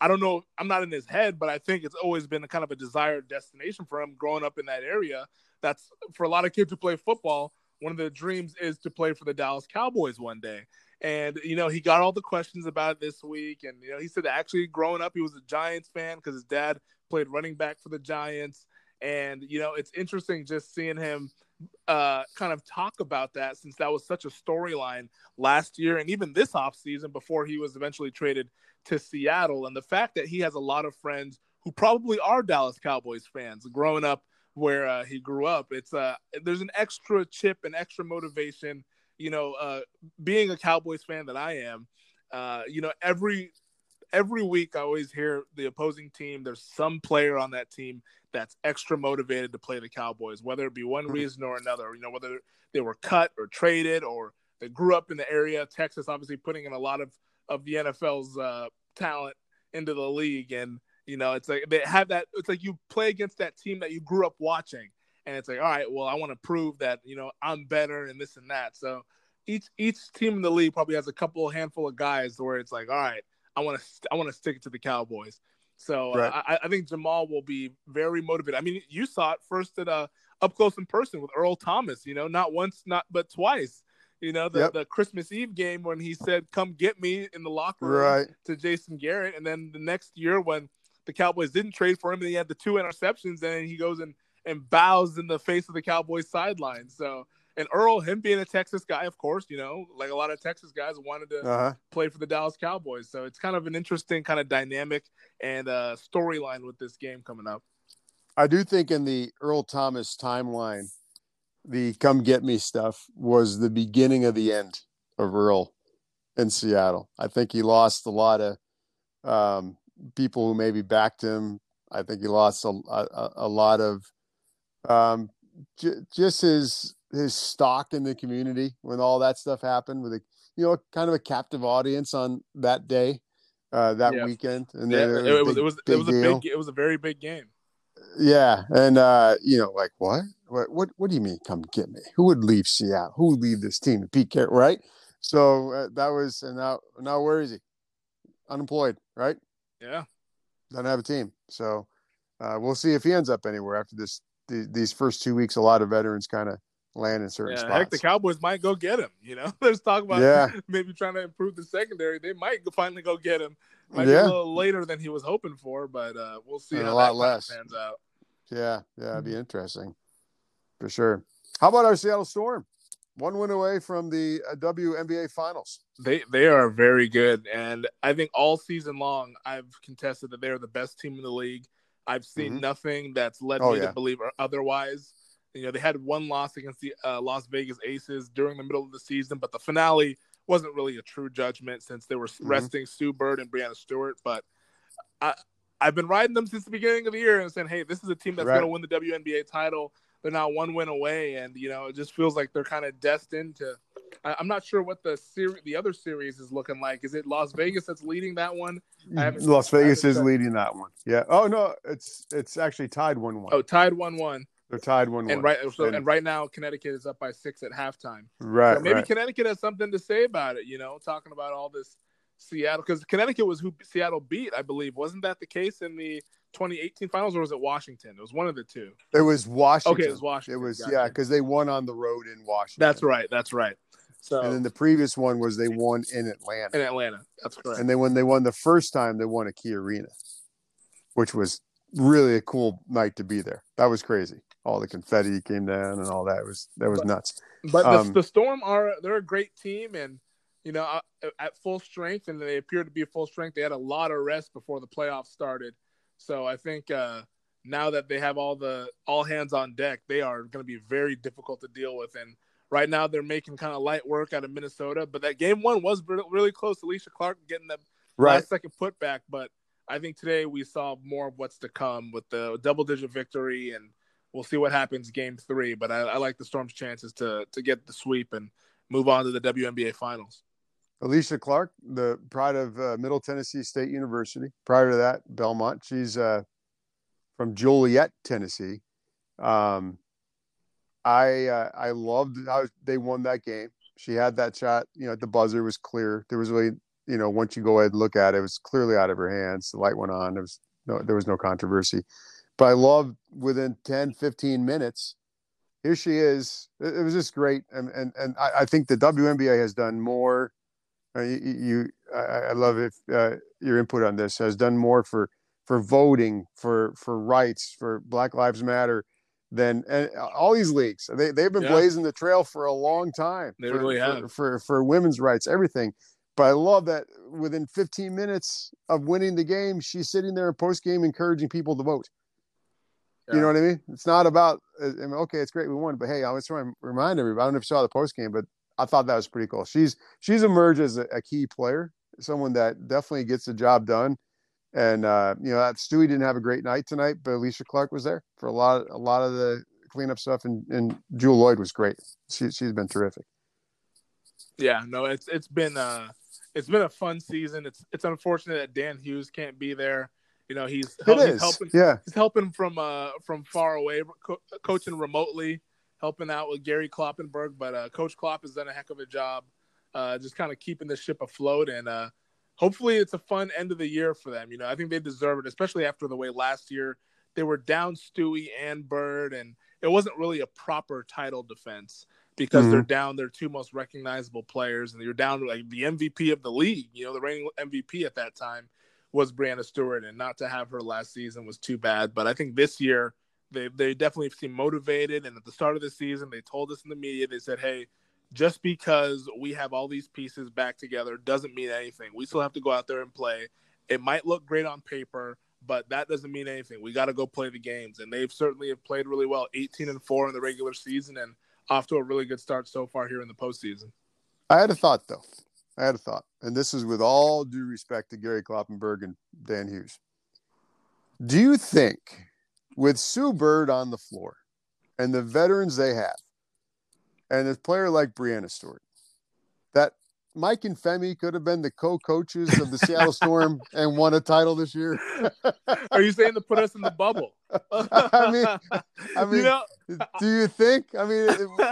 I don't know. I'm not in his head, but I think it's always been a kind of a desired destination for him growing up in that area. That's for a lot of kids who play football. One of the dreams is to play for the Dallas Cowboys one day. And you know, he got all the questions about it this week. And you know, he said actually growing up, he was a Giants fan because his dad played running back for the Giants. And you know, it's interesting just seeing him uh, kind of talk about that since that was such a storyline last year and even this offseason before he was eventually traded to Seattle. And the fact that he has a lot of friends who probably are Dallas Cowboys fans growing up where uh, he grew up, it's uh, there's an extra chip and extra motivation. You know, uh, being a Cowboys fan that I am, uh, you know, every every week I always hear the opposing team. There's some player on that team that's extra motivated to play the Cowboys, whether it be one mm-hmm. reason or another. You know, whether they were cut or traded or they grew up in the area. Texas, obviously, putting in a lot of of the NFL's uh, talent into the league, and you know, it's like they have that. It's like you play against that team that you grew up watching, and it's like, all right, well, I want to prove that you know I'm better and this and that. So each each team in the league probably has a couple handful of guys where it's like, all right, I want to I want to stick it to the Cowboys. So uh, right. uh, I, I, think Jamal will be very motivated. I mean, you saw it first at uh, up close in person with Earl Thomas. You know, not once, not but twice. You know, the, yep. the Christmas Eve game when he said, "Come get me" in the locker room right. to Jason Garrett, and then the next year when the Cowboys didn't trade for him, and he had the two interceptions, and he goes and and bows in the face of the Cowboys sideline. So, and Earl, him being a Texas guy, of course, you know, like a lot of Texas guys wanted to uh-huh. play for the Dallas Cowboys. So it's kind of an interesting kind of dynamic and uh, storyline with this game coming up. I do think in the Earl Thomas timeline, the come get me stuff was the beginning of the end of Earl in Seattle. I think he lost a lot of um, people who maybe backed him. I think he lost a, a, a lot of um, j- just his his stock in the community when all that stuff happened with a you know kind of a captive audience on that day uh, that yeah. weekend. And yeah, it, it, was it was it was a big it was a very big game. Yeah and uh, you know like what? What what what do you mean come get me? Who would leave seattle? Who would leave this team pete Carroll, right? So uh, that was and now now where is he? Unemployed right? Yeah. Doesn't have a team. So uh, we'll see if he ends up anywhere after this the, these first two weeks a lot of veterans kind of land in certain yeah, spots. Heck, the Cowboys might go get him. You know, there's talk about yeah. maybe trying to improve the secondary. They might finally go get him. Might yeah. be a little later than he was hoping for, but uh, we'll see. a lot less pans out. Yeah, yeah, it'd be mm-hmm. interesting for sure. How about our Seattle Storm? One win away from the uh, WNBA Finals. They they are very good, and I think all season long I've contested that they are the best team in the league. I've seen mm-hmm. nothing that's led oh, me yeah. to believe otherwise. You know, they had one loss against the uh, Las Vegas Aces during the middle of the season, but the finale wasn't really a true judgment since they were mm-hmm. resting Sue Bird and Breanna Stewart. But I, I've been riding them since the beginning of the year and saying, hey, this is a team that's right. going to win the WNBA title. They're now one win away, and you know, it just feels like they're kind of destined to. I, am not sure what the series, the other series is looking like. Is it Las Vegas that's leading that one? Mm, Las Vegas is leading that one. Yeah. Oh no, it's it's actually tied one one. Oh, tied one one. They're tied one one. and right so, and, and, right now Connecticut is up by six at halftime. Right. So maybe right. Connecticut has something to say about it. You know, talking about all this Seattle because Connecticut was who Seattle beat, I believe. Wasn't that the case in the 2018 finals, or was it Washington? It was one of the two. It was Washington. Okay, it was Washington. It was Gotcha. yeah, because they won on the road in Washington. That's right. That's right. So And then the previous one was they won in Atlanta. in Atlanta, that's correct. And then when they won the first time, they won a Key Arena, which was really a cool night to be there. That was crazy. All the confetti came down and all that It was that was But- nuts. But the, Um, the Storm are they're a great team, and you know uh, at full strength, and they appear to be full strength. They had a lot of rest before the playoffs started, so I think uh, now that they have all the all hands on deck, they are going to be very difficult to deal with. And right now they're making kind of light work out of Minnesota, but that game one was really close. Alysha Clark getting the Right. last second putback, but I think today we saw more of what's to come with the double digit victory, and we'll see what happens game three. But I, I like the Storm's chances to to get the sweep and move on to the WNBA finals. Alysha Clark, the pride of uh, Middle Tennessee State University. Prior to that, Belmont. She's uh, from Juliet, Tennessee. Um, I uh, I loved how they won that game. She had that shot, you know, the buzzer was clear. There was really, you know, once you go ahead and look at it, it was clearly out of her hands. The light went on. There was no there was no controversy. But I loved within 10, 15 minutes, here she is. It, it was just great. And and and I, I think the WNBA has done more uh, you, you I, I love if uh, your input on this has done more for for voting for for rights for Black Lives Matter than and all these leagues. They they've been Yeah. blazing the trail for a long time. They for, really have. for for women's rights, everything. But I love that within 15 minutes of winning the game, she's sitting there in post game encouraging people to vote. You know what I mean? It's not about uh, I mean, okay, it's great we won, but hey, I was trying to remind everybody. I don't know if you saw the post game, but I thought that was pretty cool. She's she's emerged as a, a key player, someone that definitely gets the job done. And uh, you know, that Stewie didn't have a great night tonight, but Alysha Clark was there for a lot a lot of the cleanup stuff, and and Jewell Loyd was great. She she's been terrific. Yeah, no, it's it's been uh it's been a fun season. It's it's unfortunate that Dan Hughes can't be there. You know, he's, It he's helping yeah. he's helping from uh from far away, co- coaching remotely, helping out with Gary Kloppenburg. But uh, Coach Klopp has done a heck of a job, uh, just kind of keeping the ship afloat, and uh, hopefully it's a fun end of the year for them. You know, I think they deserve it, especially after the way last year they were down Stewie and Bird, and it wasn't really a proper title defense because Mhm. they're down their two most recognizable players, and you're down like the MVP of the league. You know, the reigning MVP at that time was Breanna Stewart, and not to have her last season was too bad. But I think this year they they definitely seem motivated. And at the start of the season, they told us in the media, they said, "Hey, just because we have all these pieces back together doesn't mean anything. We still have to go out there and play. It might look great on paper." But that doesn't mean anything. We got to go play the games, and they've certainly have played really well. 18 and four in the regular season, and off to a really good start so far here in the postseason. I had a thought though. I had a thought, and this is with all due respect to Gary Kloppenburg and Dan Hughes. Do you think, with Sue Bird on the floor and the veterans they have, and a player like Breanna Stewart, that Mike and Femi could have been the co-coaches of the Seattle Storm and won a title this year? Are you saying to put us in the bubble? I mean, I mean, you know, Do you think? I mean,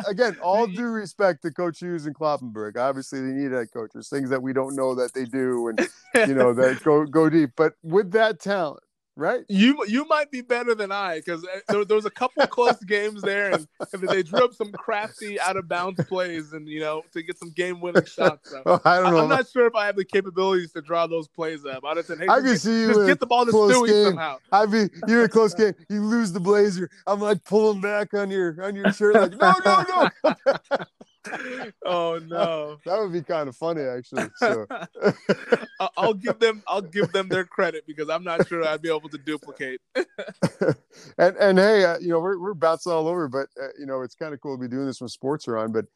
again, all due respect to Coach Hughes and Kloppenburg. Obviously, they need head coaches, things that we don't know that they do, and you know that go go deep. But with that talent, right? you you might be better than I because eh, there, there was a couple close games there, and, and they drew up some crafty out of bounds plays, and you know to get some game winning shots. So. I don't know. I'm not sure if I have the capabilities to draw those plays up. I'd have said, "Hey, I just, can see you just get the ball to Stewie game. somehow." I'd be you're in a close game. You lose the blazer. I'm like pulling back on your on your shirt, like no, no, no. oh no! That would be kind of funny, actually. So I'll give them I'll give them their credit because I'm not sure I'd be able to duplicate. and and hey, uh, you know we're we're bouncing all over, but uh, you know it's kind of cool to be doing this when sports are on. But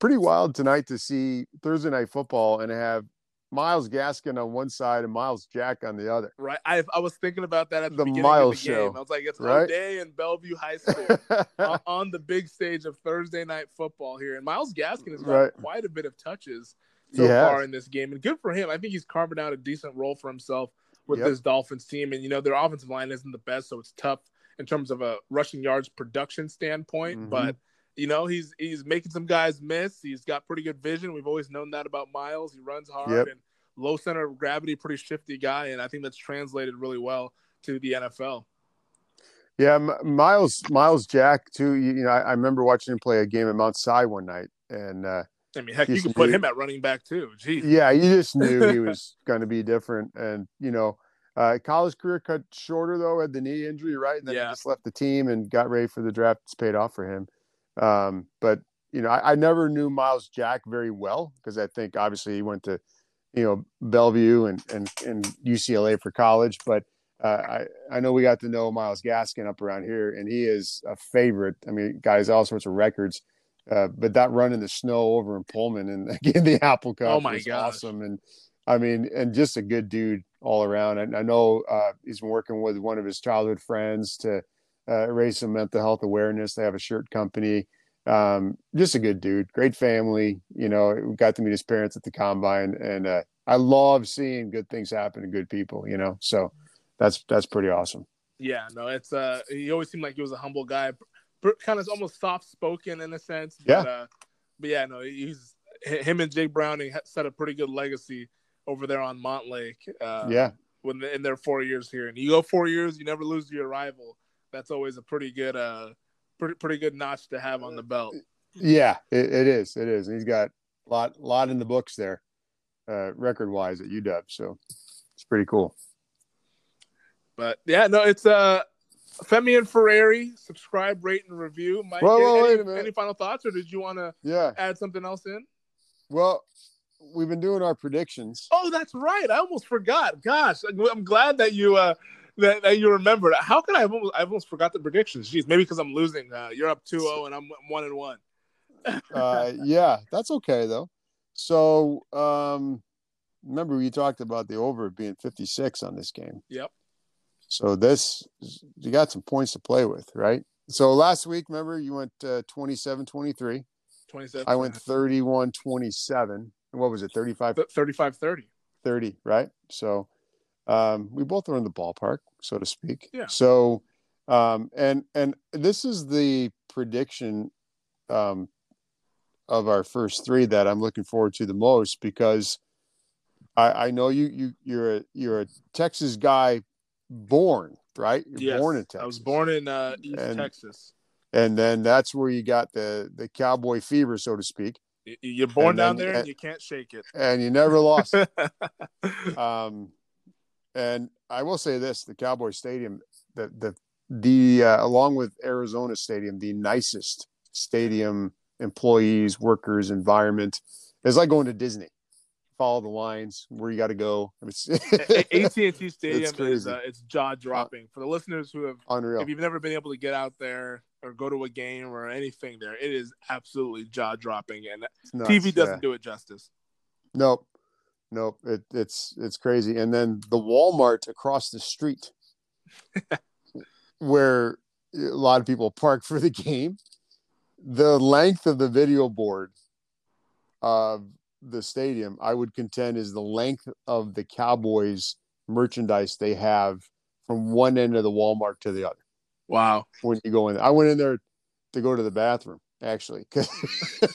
pretty wild tonight to see Thursday night football and have Myles Gaskin on one side and Myles Jack on the other. Right? I I was thinking about that at the, The beginning Myles of the game. show, I was like, it's right? O'Dea and Bellevue High School. on, on the big stage of Thursday night football here. And Myles Gaskin has got Right. quite a bit of touches so has. far in this game. And good for him. I think he's carving out a decent role for himself with Yep. this Dolphins team. And, you know, their offensive line isn't the best, so it's tough in terms of a rushing yards production standpoint. Mhm. But, you know, he's he's making some guys miss. He's got pretty good vision. We've always known that about Myles. He runs hard Yep. and low center of gravity, pretty shifty guy, and I think that's translated really well to the NFL. Yeah, Myles Myles Jack too. You, you know, I, I, remember watching him play a game at Mount Si one night, and uh, I mean, heck, you can put him at running back too. Jeez. Yeah, you just knew he was going to be different, and you know, uh, college career cut shorter though, had the knee injury, right? And then yeah. he just left the team and got ready for the draft. It's paid off for him. Um, but you know, I, I, never knew Myles Jack very well because I think obviously he went to, you know, Bellevue and and, and UCLA for college. But uh, I I know we got to know Myles Gaskin up around here, and he is a favorite. I mean, guys, all sorts of records. Uh, but that run in the snow over in Pullman and again the Apple Cup oh my was gosh. awesome. And I mean, and just a good dude all around. And I know uh, he's been working with one of his childhood friends to uh, raise some mental health awareness. They have a shirt company. Um, just a good dude, great family. You know, we got to meet his parents at the combine, and uh, I love seeing good things happen to good people. You know, so that's that's pretty awesome. Yeah, no, it's uh, he always seemed like he was a humble guy, kind of almost soft spoken in a sense. But, yeah. Uh, but yeah, no, he's him and Jake Browning set a pretty good legacy over there on Montlake. Uh, yeah. When in their four years here, and you go four years, you never lose your rival. That's always a pretty good, uh, pretty pretty good notch to have on the belt. Yeah, it, it is. It is. he's got a lot lot in the books there, uh, record wise at UW. So it's pretty cool. But yeah, no, it's uh Femi and Ferrari, subscribe, rate, and review. Mike, whoa, whoa, any, wait a minute. any final thoughts, or did you want to yeah. add something else in? Well, we've been doing our predictions. Oh, that's right. I almost forgot. Gosh, I'm glad that you uh that, that you remembered. How could I have almost, I almost forgot the predictions? Jeez, maybe because I'm losing. Uh, you're up 2-0 and I'm one and one. uh, yeah, that's okay though. So, um, remember we talked about the over being 56 on this game. Yep. So this you got some points to play with, right? So last week, remember you went uh, 27 23. 27. I went 31 27 what was it 35 35 30 30 right so um we both are in the ballpark so to speak. Yeah. So um and and this is the prediction um of our first three that i'm looking forward to the most because i i know you you you're a you're a texas guy born right? You're yes, born in texas i was born in uh east and, texas. and then that's where you got the the cowboy fever so to speak. You're born down there, and, and, you can't shake it, and you never lost. um, and I will say this: the Cowboy Stadium, the the the uh, along with Arizona Stadium, the nicest stadium, employees, workers, environment. It's like going to Disney. Follow the lines where you got to go. AT and T Stadium is uh, it's jaw dropping for the listeners who have unreal. If you've never been able to get out there, or go to a game or anything there. It is absolutely jaw dropping, and nuts, TV doesn't yeah. do it justice. Nope, nope. It, it's it's crazy. And then the Walmart across the street, where a lot of people park for the game, the length of the video board of the stadium, I would contend, is the length of the Cowboys merchandise they have from one end of the Walmart to the other. Wow. When you go in, I went in there to go to the bathroom actually because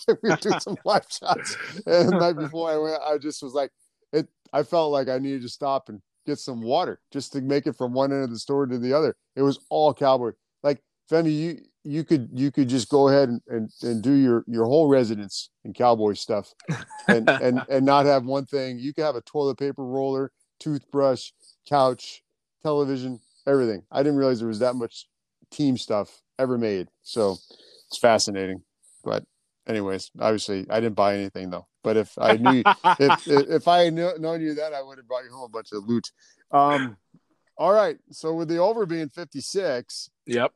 we doing some live shots. And the night before I went, I just was like, it. I felt like I needed to stop and get some water just to make it from one end of the store to the other. It was all cowboy. Like Femi, you you could you could just go ahead and, and, and do your your whole residence in cowboy stuff, and and and not have one thing. You could have a toilet paper roller, toothbrush, couch, television, everything. I didn't realize there was that much team stuff ever made. So it's fascinating. But anyways, obviously I didn't buy anything though. But if I knew if, if I had known you that, I would have brought you home a bunch of loot. Um, all right. So with the over being 56. Yep.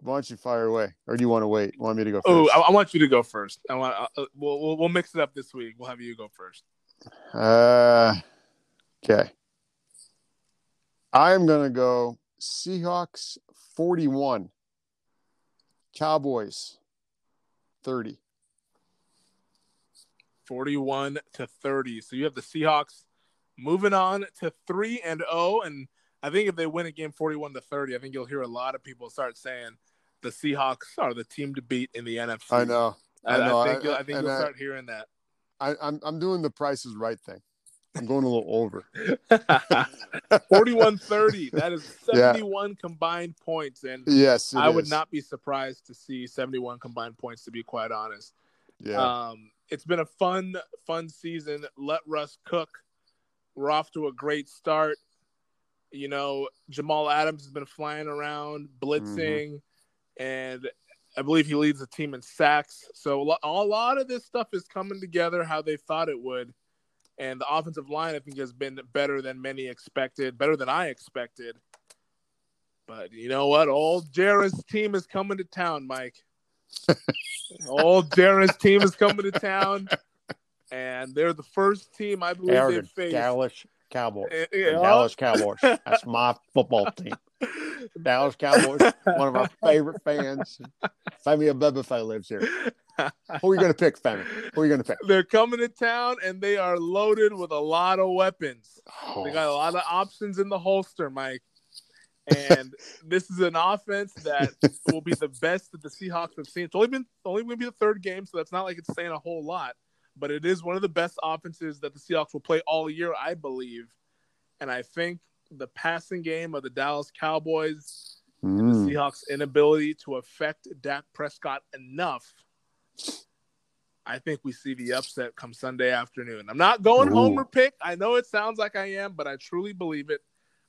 Why don't you fire away, or do you want to wait? Want me to go? First? Oh, I, I, want you to go first. I want. Uh, we'll, we'll we'll mix it up this week. We'll have you go first. Uh, okay. I'm gonna go Seahawks 41, Cowboys 30. 41 to 30. So you have the Seahawks moving on to 3 and 0 and I think if they win a game 41 to 30, I think you'll hear a lot of people start saying the Seahawks are the team to beat in the NFC. I know. I, I, I think you'll, I think you'll start hearing that. I, I'm I'm doing the Price is right thing. I'm going a little over. 41 30. That is Yeah. 71 combined points. And Yes, I would not be surprised to see 71 combined points, to be quite honest. Yeah, Um, it's been a fun, fun season. Let Russ cook. We're off to a great start. You know, Jamal Adams has been flying around, blitzing, and I believe he leads the team in sacks. So a a lot of this stuff is coming together how they thought it would. And the offensive line, I think, has been better than many expected, better than I expected. But you know what? Old Jared's team is coming to town, Mike. Old Darren's team is coming to town, and they're the first team I believe They're they faced. Dallas Cowboys. Eh, The yeah. Dallas Cowboys. That's my football team. Dallas Cowboys, one of our favorite fans. Femi Abebefe lives here. Who are you going to pick, Femi? Who are you going to pick? They're coming to town, and they are loaded with a lot of weapons. Oh, They got a lot of options in the holster, Mike. And this is an offense that will be the best that the Seahawks have seen. It's only been only going to be the third game, so that's not like it's saying a whole lot. But it is one of the best offenses that the Seahawks will play all year, I believe. And I think the passing game of the Dallas Cowboys, Mm. the Seahawks' inability to affect Dak Prescott enough, I think we see the upset come Sunday afternoon. I'm not going Ooh. homer pick. I know it sounds like I am, but I truly believe it.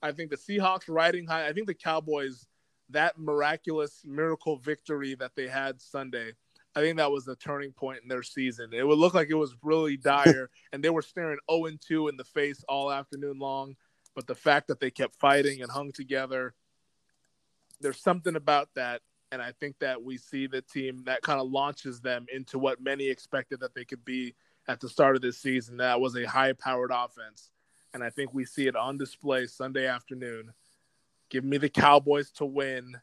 I think the Seahawks riding high. I think the Cowboys, that miraculous miracle victory that they had Sunday, I think that was the turning point in their season. It would look like it was really dire, and they were staring 0 2 in the face all afternoon long. But the fact that they kept fighting and hung together, there's something about that. And I think that we see the team that kind of launches them into what many expected that they could be at the start of this season. That was a high powered offense. And I think we see it on display Sunday afternoon. Give me the Cowboys to win.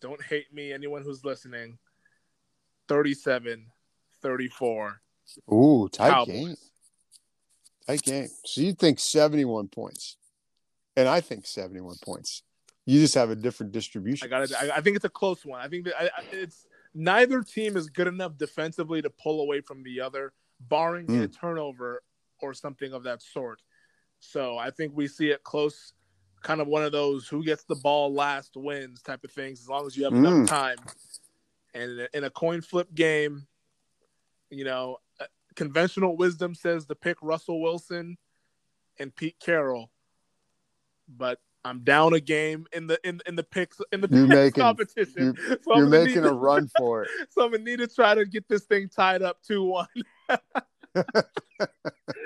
Don't hate me, anyone who's listening. 37 34. Ooh, tight Cowboys. game. Tight game. So you think 71 points, and I think 71 points. You just have a different distribution. I got it. I, I think it's a close one. I think that I, I- it's neither team is good enough defensively to pull away from the other, barring Hmm. a turnover or something of that sort. So I think we see it close, kind of one of those who gets the ball last wins type of things. As long as you have Hmm. enough time, and in a, in a coin flip game, you know, uh, conventional wisdom says to pick Russell Wilson and Pete Carroll, but I'm down a game in the in in the picks in the You're picks making- competition. so You're I'm gonna making need, a run for it. So I'm gonna need to try to get this thing tied up two one.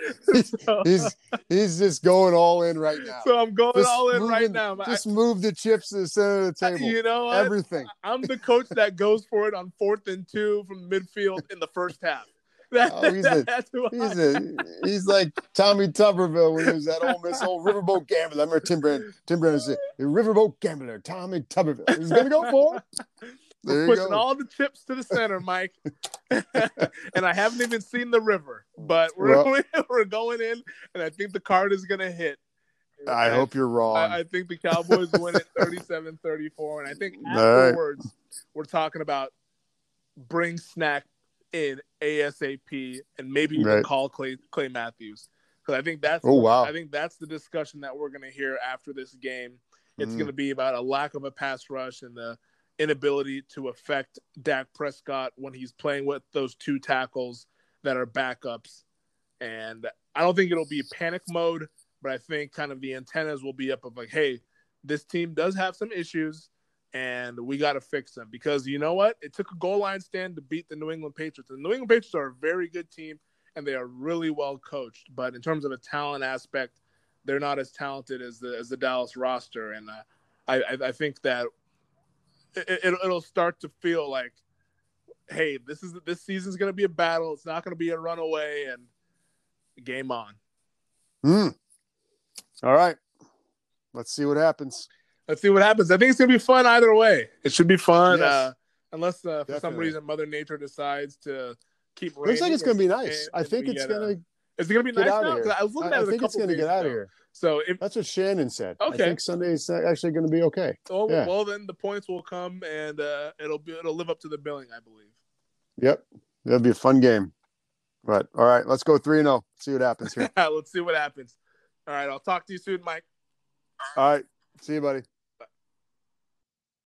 He's he's just going all in right now. so I'm going Just all in right moving- now. I- Just move the chips to the center of the table. you know, what? Everything. I'm the coach that goes for it on fourth and two from midfield in the first half. That, Oh, he's a- that's who He's a he's like Tommy Tuberville when he was at Ole Miss, old Riverboat Gambler. I remember Tim Brando. Tim Brando said, "The Riverboat Gambler, Tommy Tuberville." He's gonna go for it. There We're you pushing go. all the chips to the center, Mike. and I haven't even seen the river, but we're we're going in, and I think the card is gonna hit. I And hope you're wrong. I, I think the Cowboys win it 37-34, and I think All right. afterwards we're talking about bring snack in ASAP and maybe even Right. call Clay Clay Matthews because I think that's Oh, wow. I think that's the discussion that we're gonna hear after this game. It's Mm. going to be about a lack of a pass rush and the inability to affect Dak Prescott when he's playing with those two tackles that are backups. And I don't think it'll be panic mode, but I think kind of the antennas will be up of like, hey, this team does have some issues and we got to fix them because you know what? It took a goal line stand to beat the New England Patriots. And The New England Patriots are a very good team and they are really well coached, but in terms of a talent aspect, they're not as talented as the as the Dallas roster, and uh, I I, I think that it, it'll start to feel like, hey, this is this season's going to be a battle. It's not going to be a runaway, and game on. Hmm. All right. Let's see what happens. Let's see what happens. I think it's going to be fun either way. It should be fun, Yes. uh, unless uh, for some reason Mother Nature decides to keep. Looks like it's going to be nice. and I think it's get, uh, going to Is it going to be nice now? of 'Cause here. I was looking I, at I think it's going to get out of here. So if That's what Shannon said. Okay, I think Sunday's actually going to be okay. well, Yeah. well, then the points will come and uh, it'll be it'll live up to the billing, I believe. Yep. That'll be a fun game. But all right, let's go three and zero. See what happens here. Let's see what happens. All right, I'll talk to you soon, Mike. All right, see you, buddy.